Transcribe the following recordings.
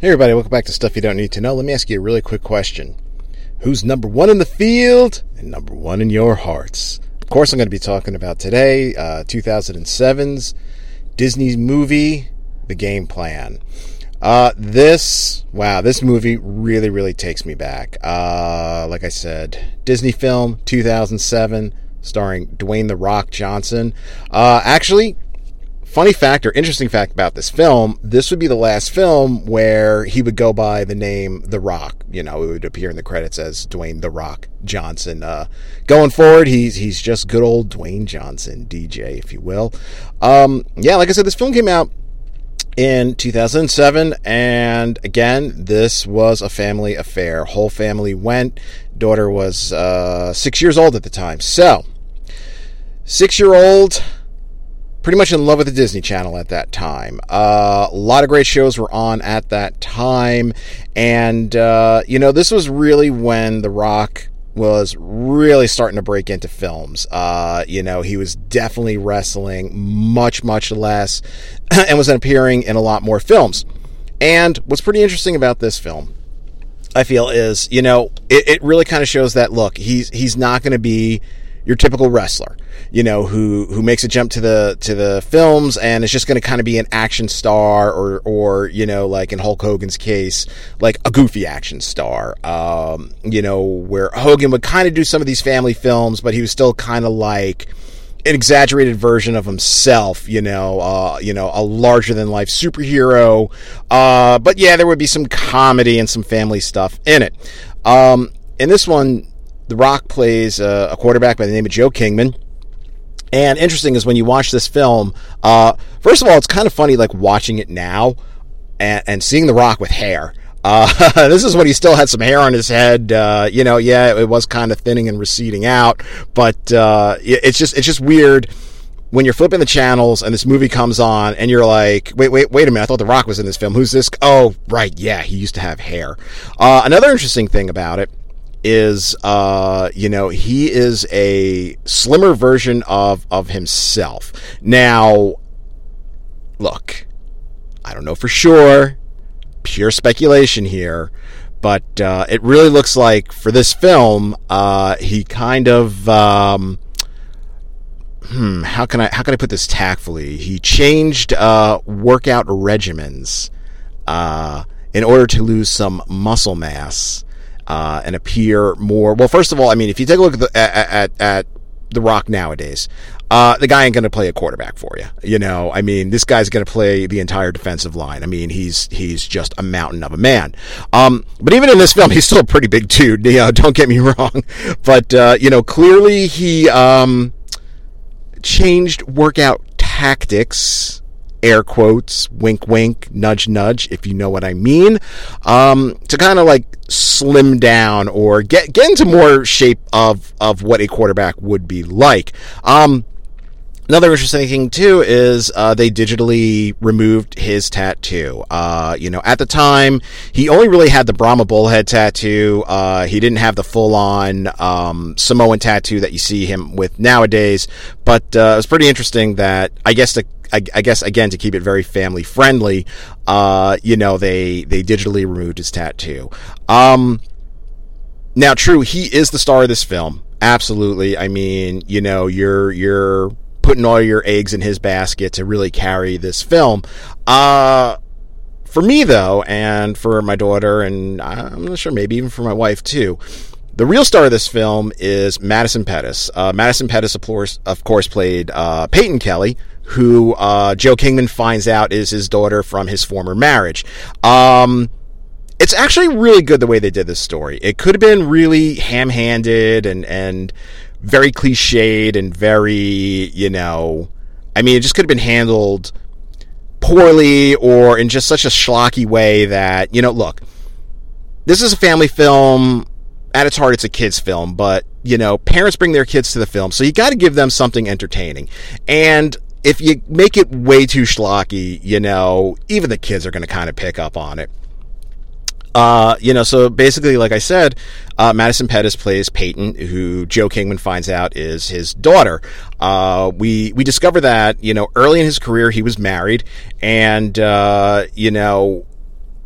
Hey, everybody, welcome back to Stuff You Don't Need to Know. Let me ask you a really quick question Who's number one in the field and number one in your hearts? Of course, I'm going to be talking about today, uh, 2007's Disney movie, The Game Plan. Uh, this, wow, this movie really, really takes me back. Uh, like I said, Disney film, 2007, starring Dwayne The Rock Johnson. Uh, actually, funny fact or interesting fact about this film, this would be the last film where he would go by the name The Rock. You know, it would appear in the credits as Dwayne The Rock Johnson. Uh, going forward, he's he's just good old Dwayne Johnson, DJ, if you will. Um, yeah, like I said, this film came out in 2007 and again this was a family affair whole family went daughter was uh, six years old at the time so six year old pretty much in love with the Disney Channel at that time. Uh, a lot of great shows were on at that time. And, uh, you know, this was really when The Rock was really starting to break into films. Uh, you know, he was definitely wrestling much, much less and was appearing in a lot more films. And what's pretty interesting about this film, I feel, is, you know, it, it really kind of shows that look, he's he's not going to be your typical wrestler, you know, who who makes a jump to the to the films and is just going to kind of be an action star or or you know, like in Hulk Hogan's case, like a goofy action star. Um, you know, where Hogan would kind of do some of these family films, but he was still kind of like an exaggerated version of himself, you know, uh, you know, a larger than life superhero. Uh, but yeah, there would be some comedy and some family stuff in it. Um, in this one, the Rock plays a, a quarterback by the name of Joe Kingman. And interesting is when you watch this film, uh, first of all, it's kind of funny like watching it now and, and seeing The Rock with hair. Uh, this is when he still had some hair on his head. Uh, you know, yeah, it was kind of thinning and receding out, but uh, it's just it's just weird when you're flipping the channels and this movie comes on and you're like, wait, wait, wait a minute, I thought The Rock was in this film. Who's this? Oh, right, yeah, he used to have hair. Uh, another interesting thing about it is uh you know he is a slimmer version of of himself now look i don't know for sure pure speculation here but uh, it really looks like for this film uh, he kind of um, hmm, how can I how can I put this tactfully? He changed uh, workout regimens uh, in order to lose some muscle mass uh, and appear more. Well, first of all, I mean, if you take a look at the, at, at, at the Rock nowadays, uh, the guy ain't going to play a quarterback for you. You know, I mean, this guy's going to play the entire defensive line. I mean, he's he's just a mountain of a man. Um, but even in this film, he's still a pretty big dude. You know, don't get me wrong. But uh, you know, clearly he um, changed workout tactics air quotes, wink, wink, nudge, nudge, if you know what I mean, um, to kind of like slim down or get get into more shape of of what a quarterback would be like. Um, Another interesting thing too is uh, they digitally removed his tattoo. Uh, you know, at the time he only really had the Brahma bullhead tattoo. Uh, he didn't have the full-on um, Samoan tattoo that you see him with nowadays. But uh, it was pretty interesting that I guess the I, I, guess again to keep it very family friendly, uh, you know, they they digitally removed his tattoo. Um, now, true, he is the star of this film. Absolutely. I mean, you know, you're you're putting all your eggs in his basket to really carry this film. Uh, for me though, and for my daughter, and I'm not sure, maybe even for my wife too. The real star of this film is Madison Pettis. Uh, Madison Pettis, of course, of course played uh, Peyton Kelly, who uh, Joe Kingman finds out is his daughter from his former marriage. Um, it's actually really good the way they did this story. It could have been really ham-handed and and very cliched and very, you know, I mean, it just could have been handled poorly or in just such a schlocky way that, you know, look, this is a family film. At its heart, it's a kids' film, but, you know, parents bring their kids to the film, so you got to give them something entertaining. And if you make it way too schlocky, you know, even the kids are going to kind of pick up on it. Uh, you know, so basically, like I said, uh, Madison Pettis plays Peyton, who Joe Kingman finds out is his daughter. Uh, we we discover that you know early in his career he was married, and uh, you know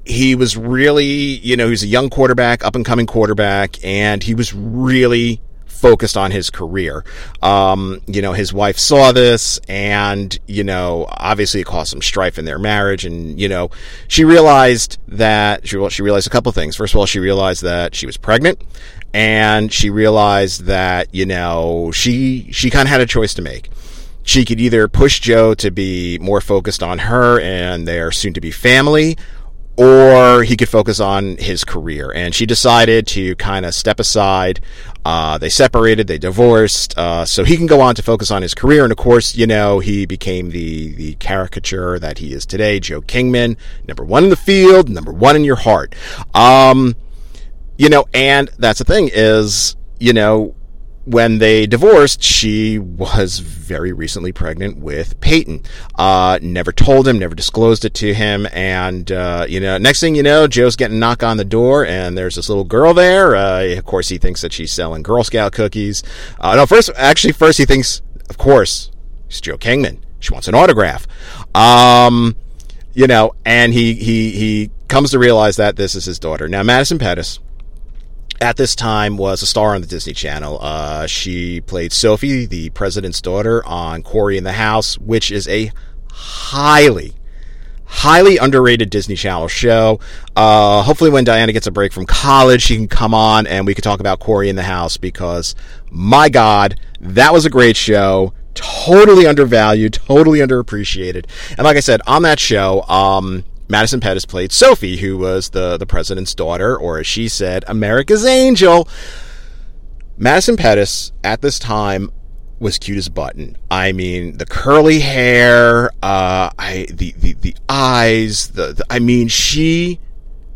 he was really, you know, he was a young quarterback, up and coming quarterback, and he was really focused on his career. Um, you know, his wife saw this and, you know, obviously it caused some strife in their marriage. And, you know, she realized that, she, well, she realized a couple things. First of all, she realized that she was pregnant and she realized that, you know, she, she kind of had a choice to make she could either push Joe to be more focused on her and their soon to be family, or he could focus on his career. And she decided to kind of step aside. Uh, they separated, they divorced, uh, so he can go on to focus on his career. And of course, you know, he became the, the caricature that he is today, Joe Kingman, number one in the field, number one in your heart. Um, you know, and that's the thing is, you know, when they divorced, she was very recently pregnant with Peyton. Uh, never told him, never disclosed it to him. And, uh, you know, next thing you know, Joe's getting a knock on the door and there's this little girl there. Uh, of course, he thinks that she's selling Girl Scout cookies. Uh, no, first, actually, first he thinks, of course, it's Joe Kingman. She wants an autograph. Um, you know, and he, he, he comes to realize that this is his daughter. Now, Madison Pettis, at this time was a star on the Disney Channel. Uh, she played Sophie, the president's daughter, on Cory in the House, which is a highly, highly underrated Disney Channel show. Uh, hopefully, when Diana gets a break from college, she can come on and we can talk about Cory in the House because, my God, that was a great show. Totally undervalued, totally underappreciated. And like I said, on that show, um, Madison Pettis played Sophie, who was the, the president's daughter, or as she said, America's angel. Madison Pettis, at this time, was cute as button. I mean, the curly hair, uh, I the the, the eyes, the, the I mean, she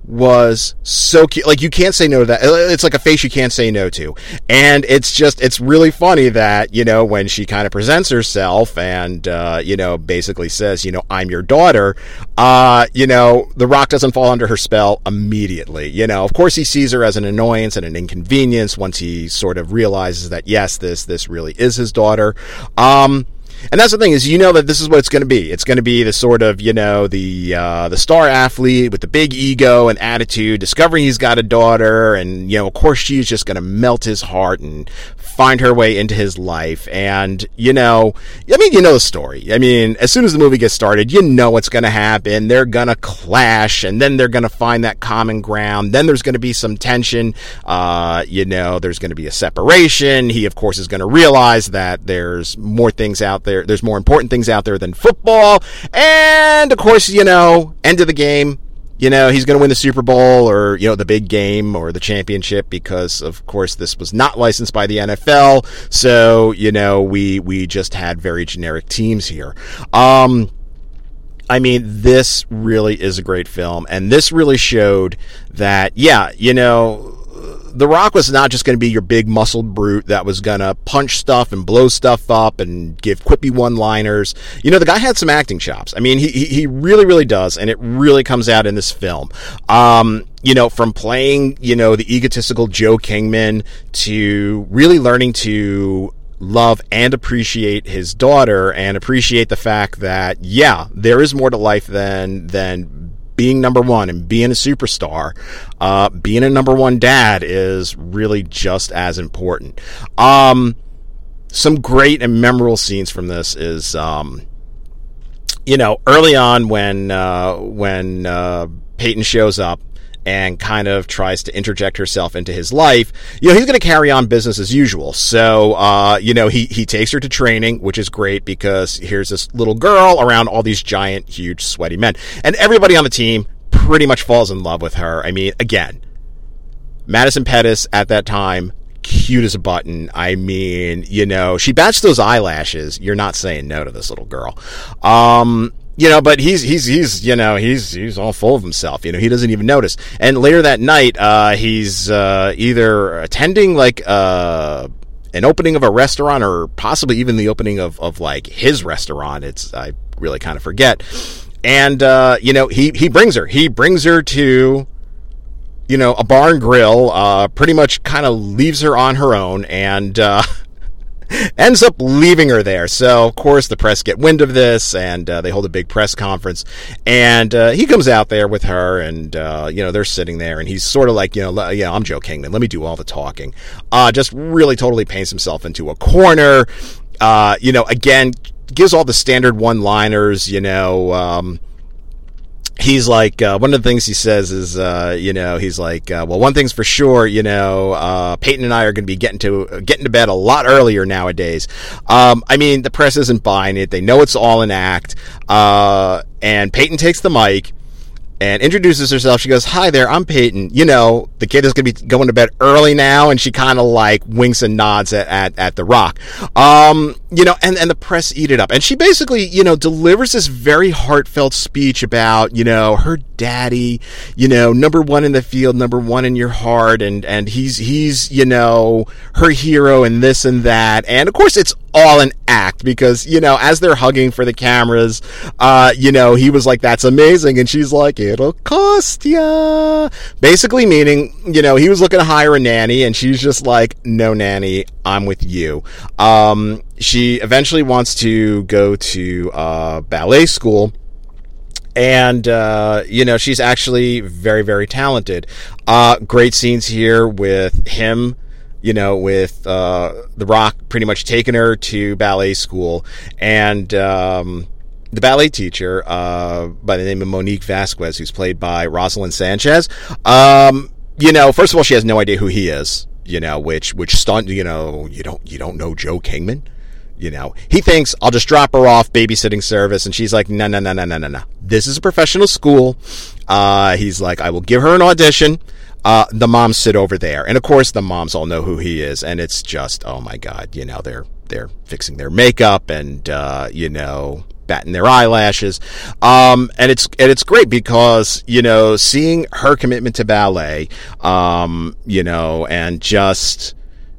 was so cute. Like you can't say no to that. It's like a face you can't say no to. And it's just, it's really funny that, you know, when she kind of presents herself and, uh, you know, basically says, you know, I'm your daughter, uh, you know, The Rock doesn't fall under her spell immediately. You know, of course he sees her as an annoyance and an inconvenience once he sort of realizes that, yes, this, this really is his daughter. Um, and that's the thing is, you know that this is what it's going to be. It's going to be the sort of, you know, the uh, the star athlete with the big ego and attitude, discovering he's got a daughter, and you know, of course, she's just going to melt his heart and find her way into his life. And you know, I mean, you know the story. I mean, as soon as the movie gets started, you know what's going to happen. They're going to clash, and then they're going to find that common ground. Then there's going to be some tension. Uh, you know, there's going to be a separation. He, of course, is going to realize that there's more things out there. There's more important things out there than football. And of course, you know, end of the game, you know, he's going to win the Super Bowl or, you know, the big game or the championship because, of course, this was not licensed by the NFL. So, you know, we, we just had very generic teams here. Um, I mean, this really is a great film, and this really showed that, yeah, you know, the Rock was not just going to be your big muscled brute that was going to punch stuff and blow stuff up and give quippy one liners. You know, the guy had some acting chops. I mean, he, he really, really does. And it really comes out in this film. Um, you know, from playing, you know, the egotistical Joe Kingman to really learning to love and appreciate his daughter and appreciate the fact that yeah there is more to life than than being number one and being a superstar, uh, being a number one dad is really just as important. Um, some great and memorable scenes from this is, um, you know, early on when uh, when uh, Peyton shows up and kind of tries to interject herself into his life, you know, he's going to carry on business as usual. So, uh, you know, he, he takes her to training, which is great because here's this little girl around all these giant, huge, sweaty men. And everybody on the team pretty much falls in love with her. I mean, again, Madison Pettis at that time, cute as a button. I mean, you know, she bats those eyelashes. You're not saying no to this little girl. Um, you know, but he's he's he's you know he's he's all full of himself. You know, he doesn't even notice. And later that night, uh, he's uh, either attending like uh, an opening of a restaurant or possibly even the opening of of like his restaurant. It's I really kind of forget. And uh, you know, he he brings her. He brings her to you know a barn grill. Uh, pretty much kind of leaves her on her own and. Ends up leaving her there. So, of course, the press get wind of this, and uh, they hold a big press conference. And uh, he comes out there with her, and uh, you know they're sitting there, and he's sort of like, you know, yeah, I'm Joe Kingman. Let me do all the talking. Uh, just really totally paints himself into a corner. Uh, you know, again, gives all the standard one-liners. You know. Um, he's like uh, one of the things he says is uh, you know he's like uh, well one thing's for sure you know uh, Peyton and I are going to be getting to getting to bed a lot earlier nowadays. Um, I mean the press isn't buying it; they know it's all an act. Uh, and Peyton takes the mic and introduces herself. She goes, "Hi there, I'm Peyton. You know, the kid is going to be going to bed early now." And she kind of like winks and nods at, at, at the Rock. Um, you know, and and the press eat it up. And she basically, you know, delivers this very heartfelt speech about you know her daddy, you know, number one in the field, number one in your heart, and and he's he's you know her hero and this and that. And of course, it's all an act because you know as they're hugging for the cameras, uh, you know he was like, "That's amazing," and she's like, "It'll cost ya." Basically, meaning you know he was looking to hire a nanny, and she's just like, "No nanny, I'm with you." Um, she eventually wants to go to uh, ballet school. And uh, you know she's actually very very talented. Uh, great scenes here with him you know with uh, the rock pretty much taking her to ballet school. And um, the ballet teacher uh, by the name of monique vasquez who's played by roselyn sanchez um, you know first of all she has no idea who he is you know which which stunt you know you don't you don't know joe kingman you know, he thinks I'll just drop her off babysitting service, and she's like, no, no, no, no, no, no, no. This is a professional school. Uh, he's like, I will give her an audition. Uh, the moms sit over there, and of course, the moms all know who he is, and it's just, oh my god, you know, they're they're fixing their makeup and uh, you know batting their eyelashes. Um, and it's and it's great because you know seeing her commitment to ballet, um, you know, and just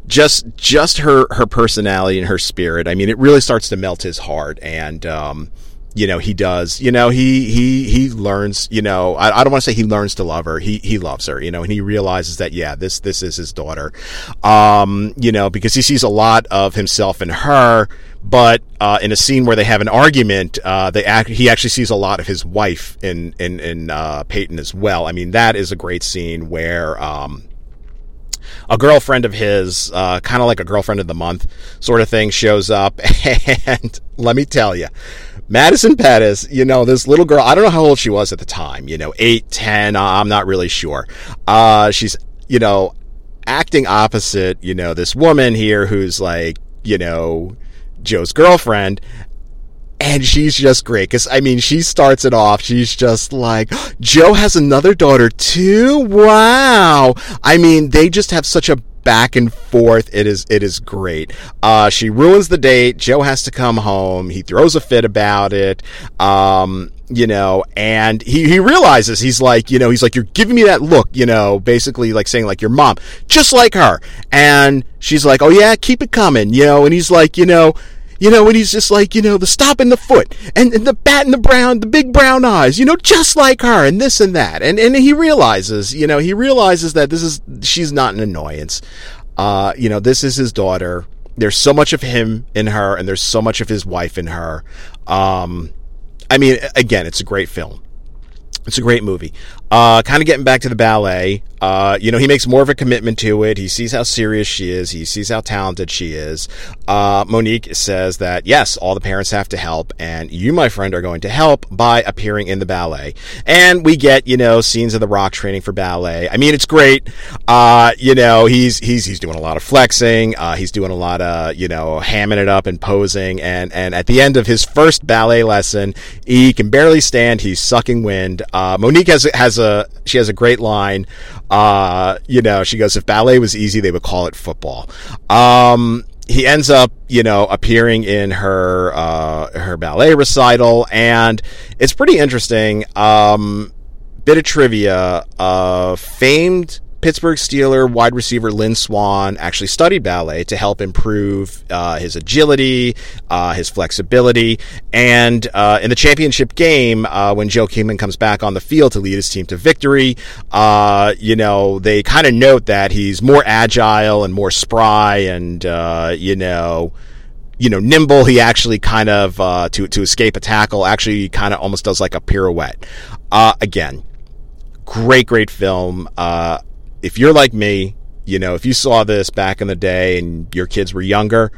just just her her personality and her spirit. I mean, it really starts to melt his heart, and um, you know he does. You know he he he learns. You know I, I don't want to say he learns to love her. He he loves her. You know, and he realizes that yeah, this this is his daughter. Um, you know because he sees a lot of himself in her. But uh, in a scene where they have an argument, uh, they act, he actually sees a lot of his wife in in in uh, Peyton as well. I mean, that is a great scene where um, a girlfriend of his, uh, kind of like a girlfriend of the month sort of thing, shows up. And let me tell you, Madison Pettis, you know, this little girl, I don't know how old she was at the time, you know, eight, ten, uh, I'm not really sure. Uh, she's, you know, acting opposite, you know, this woman here who's like, you know, Joe's girlfriend and she's just great because I mean she starts it off she's just like Joe has another daughter too? Wow. I mean they just have such a back and forth. It is it is great. Uh, she ruins the date. Joe has to come home. He throws a fit about it. Um, you know, and he, he realizes he's like, you know, he's like, you're giving me that look, you know, basically like saying like your mom, just like her. And she's like, oh yeah, keep it coming, you know, and he's like, you know, you know, and he's just like, you know, the stop in the foot and, and the bat in the brown, the big brown eyes, you know, just like her and this and that. And, and he realizes, you know, he realizes that this is, she's not an annoyance. Uh, you know, this is his daughter. There's so much of him in her and there's so much of his wife in her. Um, I mean, again, it's a great film. It's a great movie. Uh, kind of getting back to the ballet. Uh, you know, he makes more of a commitment to it. He sees how serious she is. He sees how talented she is. Uh, Monique says that yes, all the parents have to help, and you, my friend, are going to help by appearing in the ballet. And we get you know scenes of the Rock training for ballet. I mean, it's great. Uh, you know, he's he's he's doing a lot of flexing. Uh, he's doing a lot of you know hamming it up and posing. And and at the end of his first ballet lesson, he can barely stand. He's sucking wind. Uh, Monique has has a she has a great line. Uh, you know, she goes, if ballet was easy, they would call it football. Um, he ends up, you know, appearing in her uh, her ballet recital, and it's pretty interesting. Um, bit of trivia: uh, famed Pittsburgh Steeler wide receiver Lynn Swann actually studied ballet to help improve uh, his agility, uh, his flexibility, and uh, in the championship game, uh, when Joe Kingman comes back on the field to lead his team to victory, uh, you know they kind of note that he's more agile and more spry, and uh, you know you know, nimble. He actually kind of uh, to to escape a tackle. Actually, kind of almost does like a pirouette. Uh, again, great, great film. Uh, if you're like me, you know, if you saw this back in the day and your kids were younger,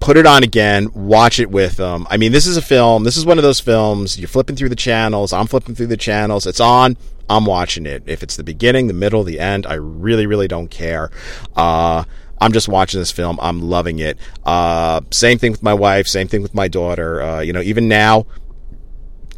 put it on again, watch it with them. I mean, this is a film. This is one of those films. You're flipping through the channels. I'm flipping through the channels. It's on. I'm watching it. If it's the beginning, the middle, the end, I really, really don't care. Uh, I'm just watching this film. I'm loving it. Uh, same thing with my wife. Same thing with my daughter. Uh, you know, even now,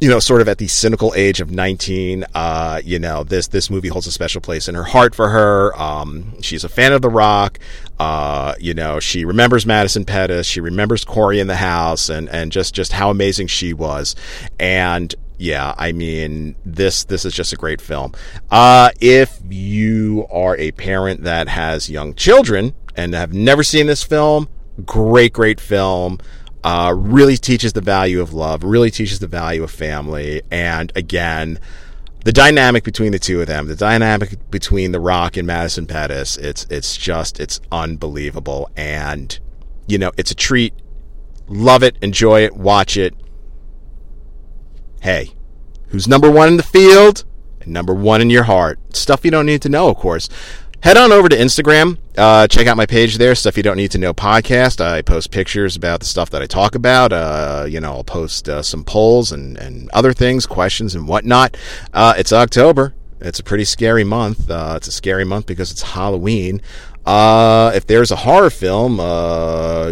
you know, sort of at the cynical age of 19, uh, you know, this this movie holds a special place in her heart for her. Um, she's a fan of The Rock. Uh, you know, she remembers Madison Pettis. She remembers Cory in the house, and and just just how amazing she was. And yeah, I mean this this is just a great film. Uh, if you are a parent that has young children, and have never seen this film, great, great film. Uh, really teaches the value of love, really teaches the value of family. And again, the dynamic between the two of them, the dynamic between The Rock and Madison Pettis, it's it's just it's unbelievable. And you know, it's a treat. Love it, enjoy it, watch it. Hey, who's number one in the field and number one in your heart? Stuff you don't need to know, of course head on over to Instagram. Uh, check out my page there, Stuff You Don't Need to Know podcast. I post pictures about the stuff that I talk about. Uh, you know, I'll post uh, some polls and, and other things, questions and whatnot. Uh, it's October. It's a pretty scary month. Uh, it's a scary month because it's Halloween. Uh, if there's a horror film,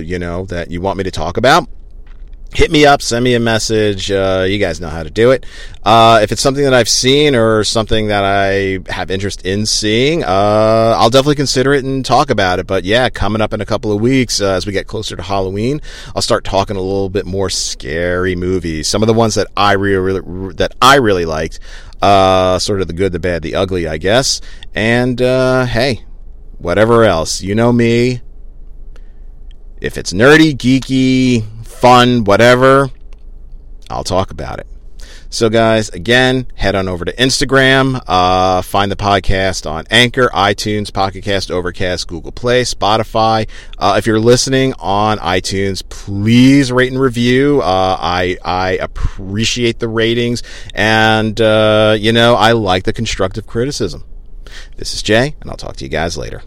you know, that you want me to talk about, hit me up, send me a message. Uh, you guys know how to do it. Uh, if it's something that I've seen or something that I have interest in seeing, uh, I'll definitely consider it and talk about it. But yeah, coming up in a couple of weeks, uh, as we get closer to Halloween, I'll start talking a little bit more scary movies. Some of the ones that I really, really that I really liked, uh, sort of the good, the bad, the ugly, I guess. And uh, hey, whatever else, you know me. If it's nerdy, geeky, fun, whatever, I'll talk about it. So, guys, again, head on over to Instagram. Uh, find the podcast on Anchor, iTunes, Pocket Cast, Overcast, Google Play, Spotify. Uh, if you're listening on iTunes, please rate and review. Uh, I I appreciate the ratings, and uh, you know I like the constructive criticism. This is Jay, and I'll talk to you guys later.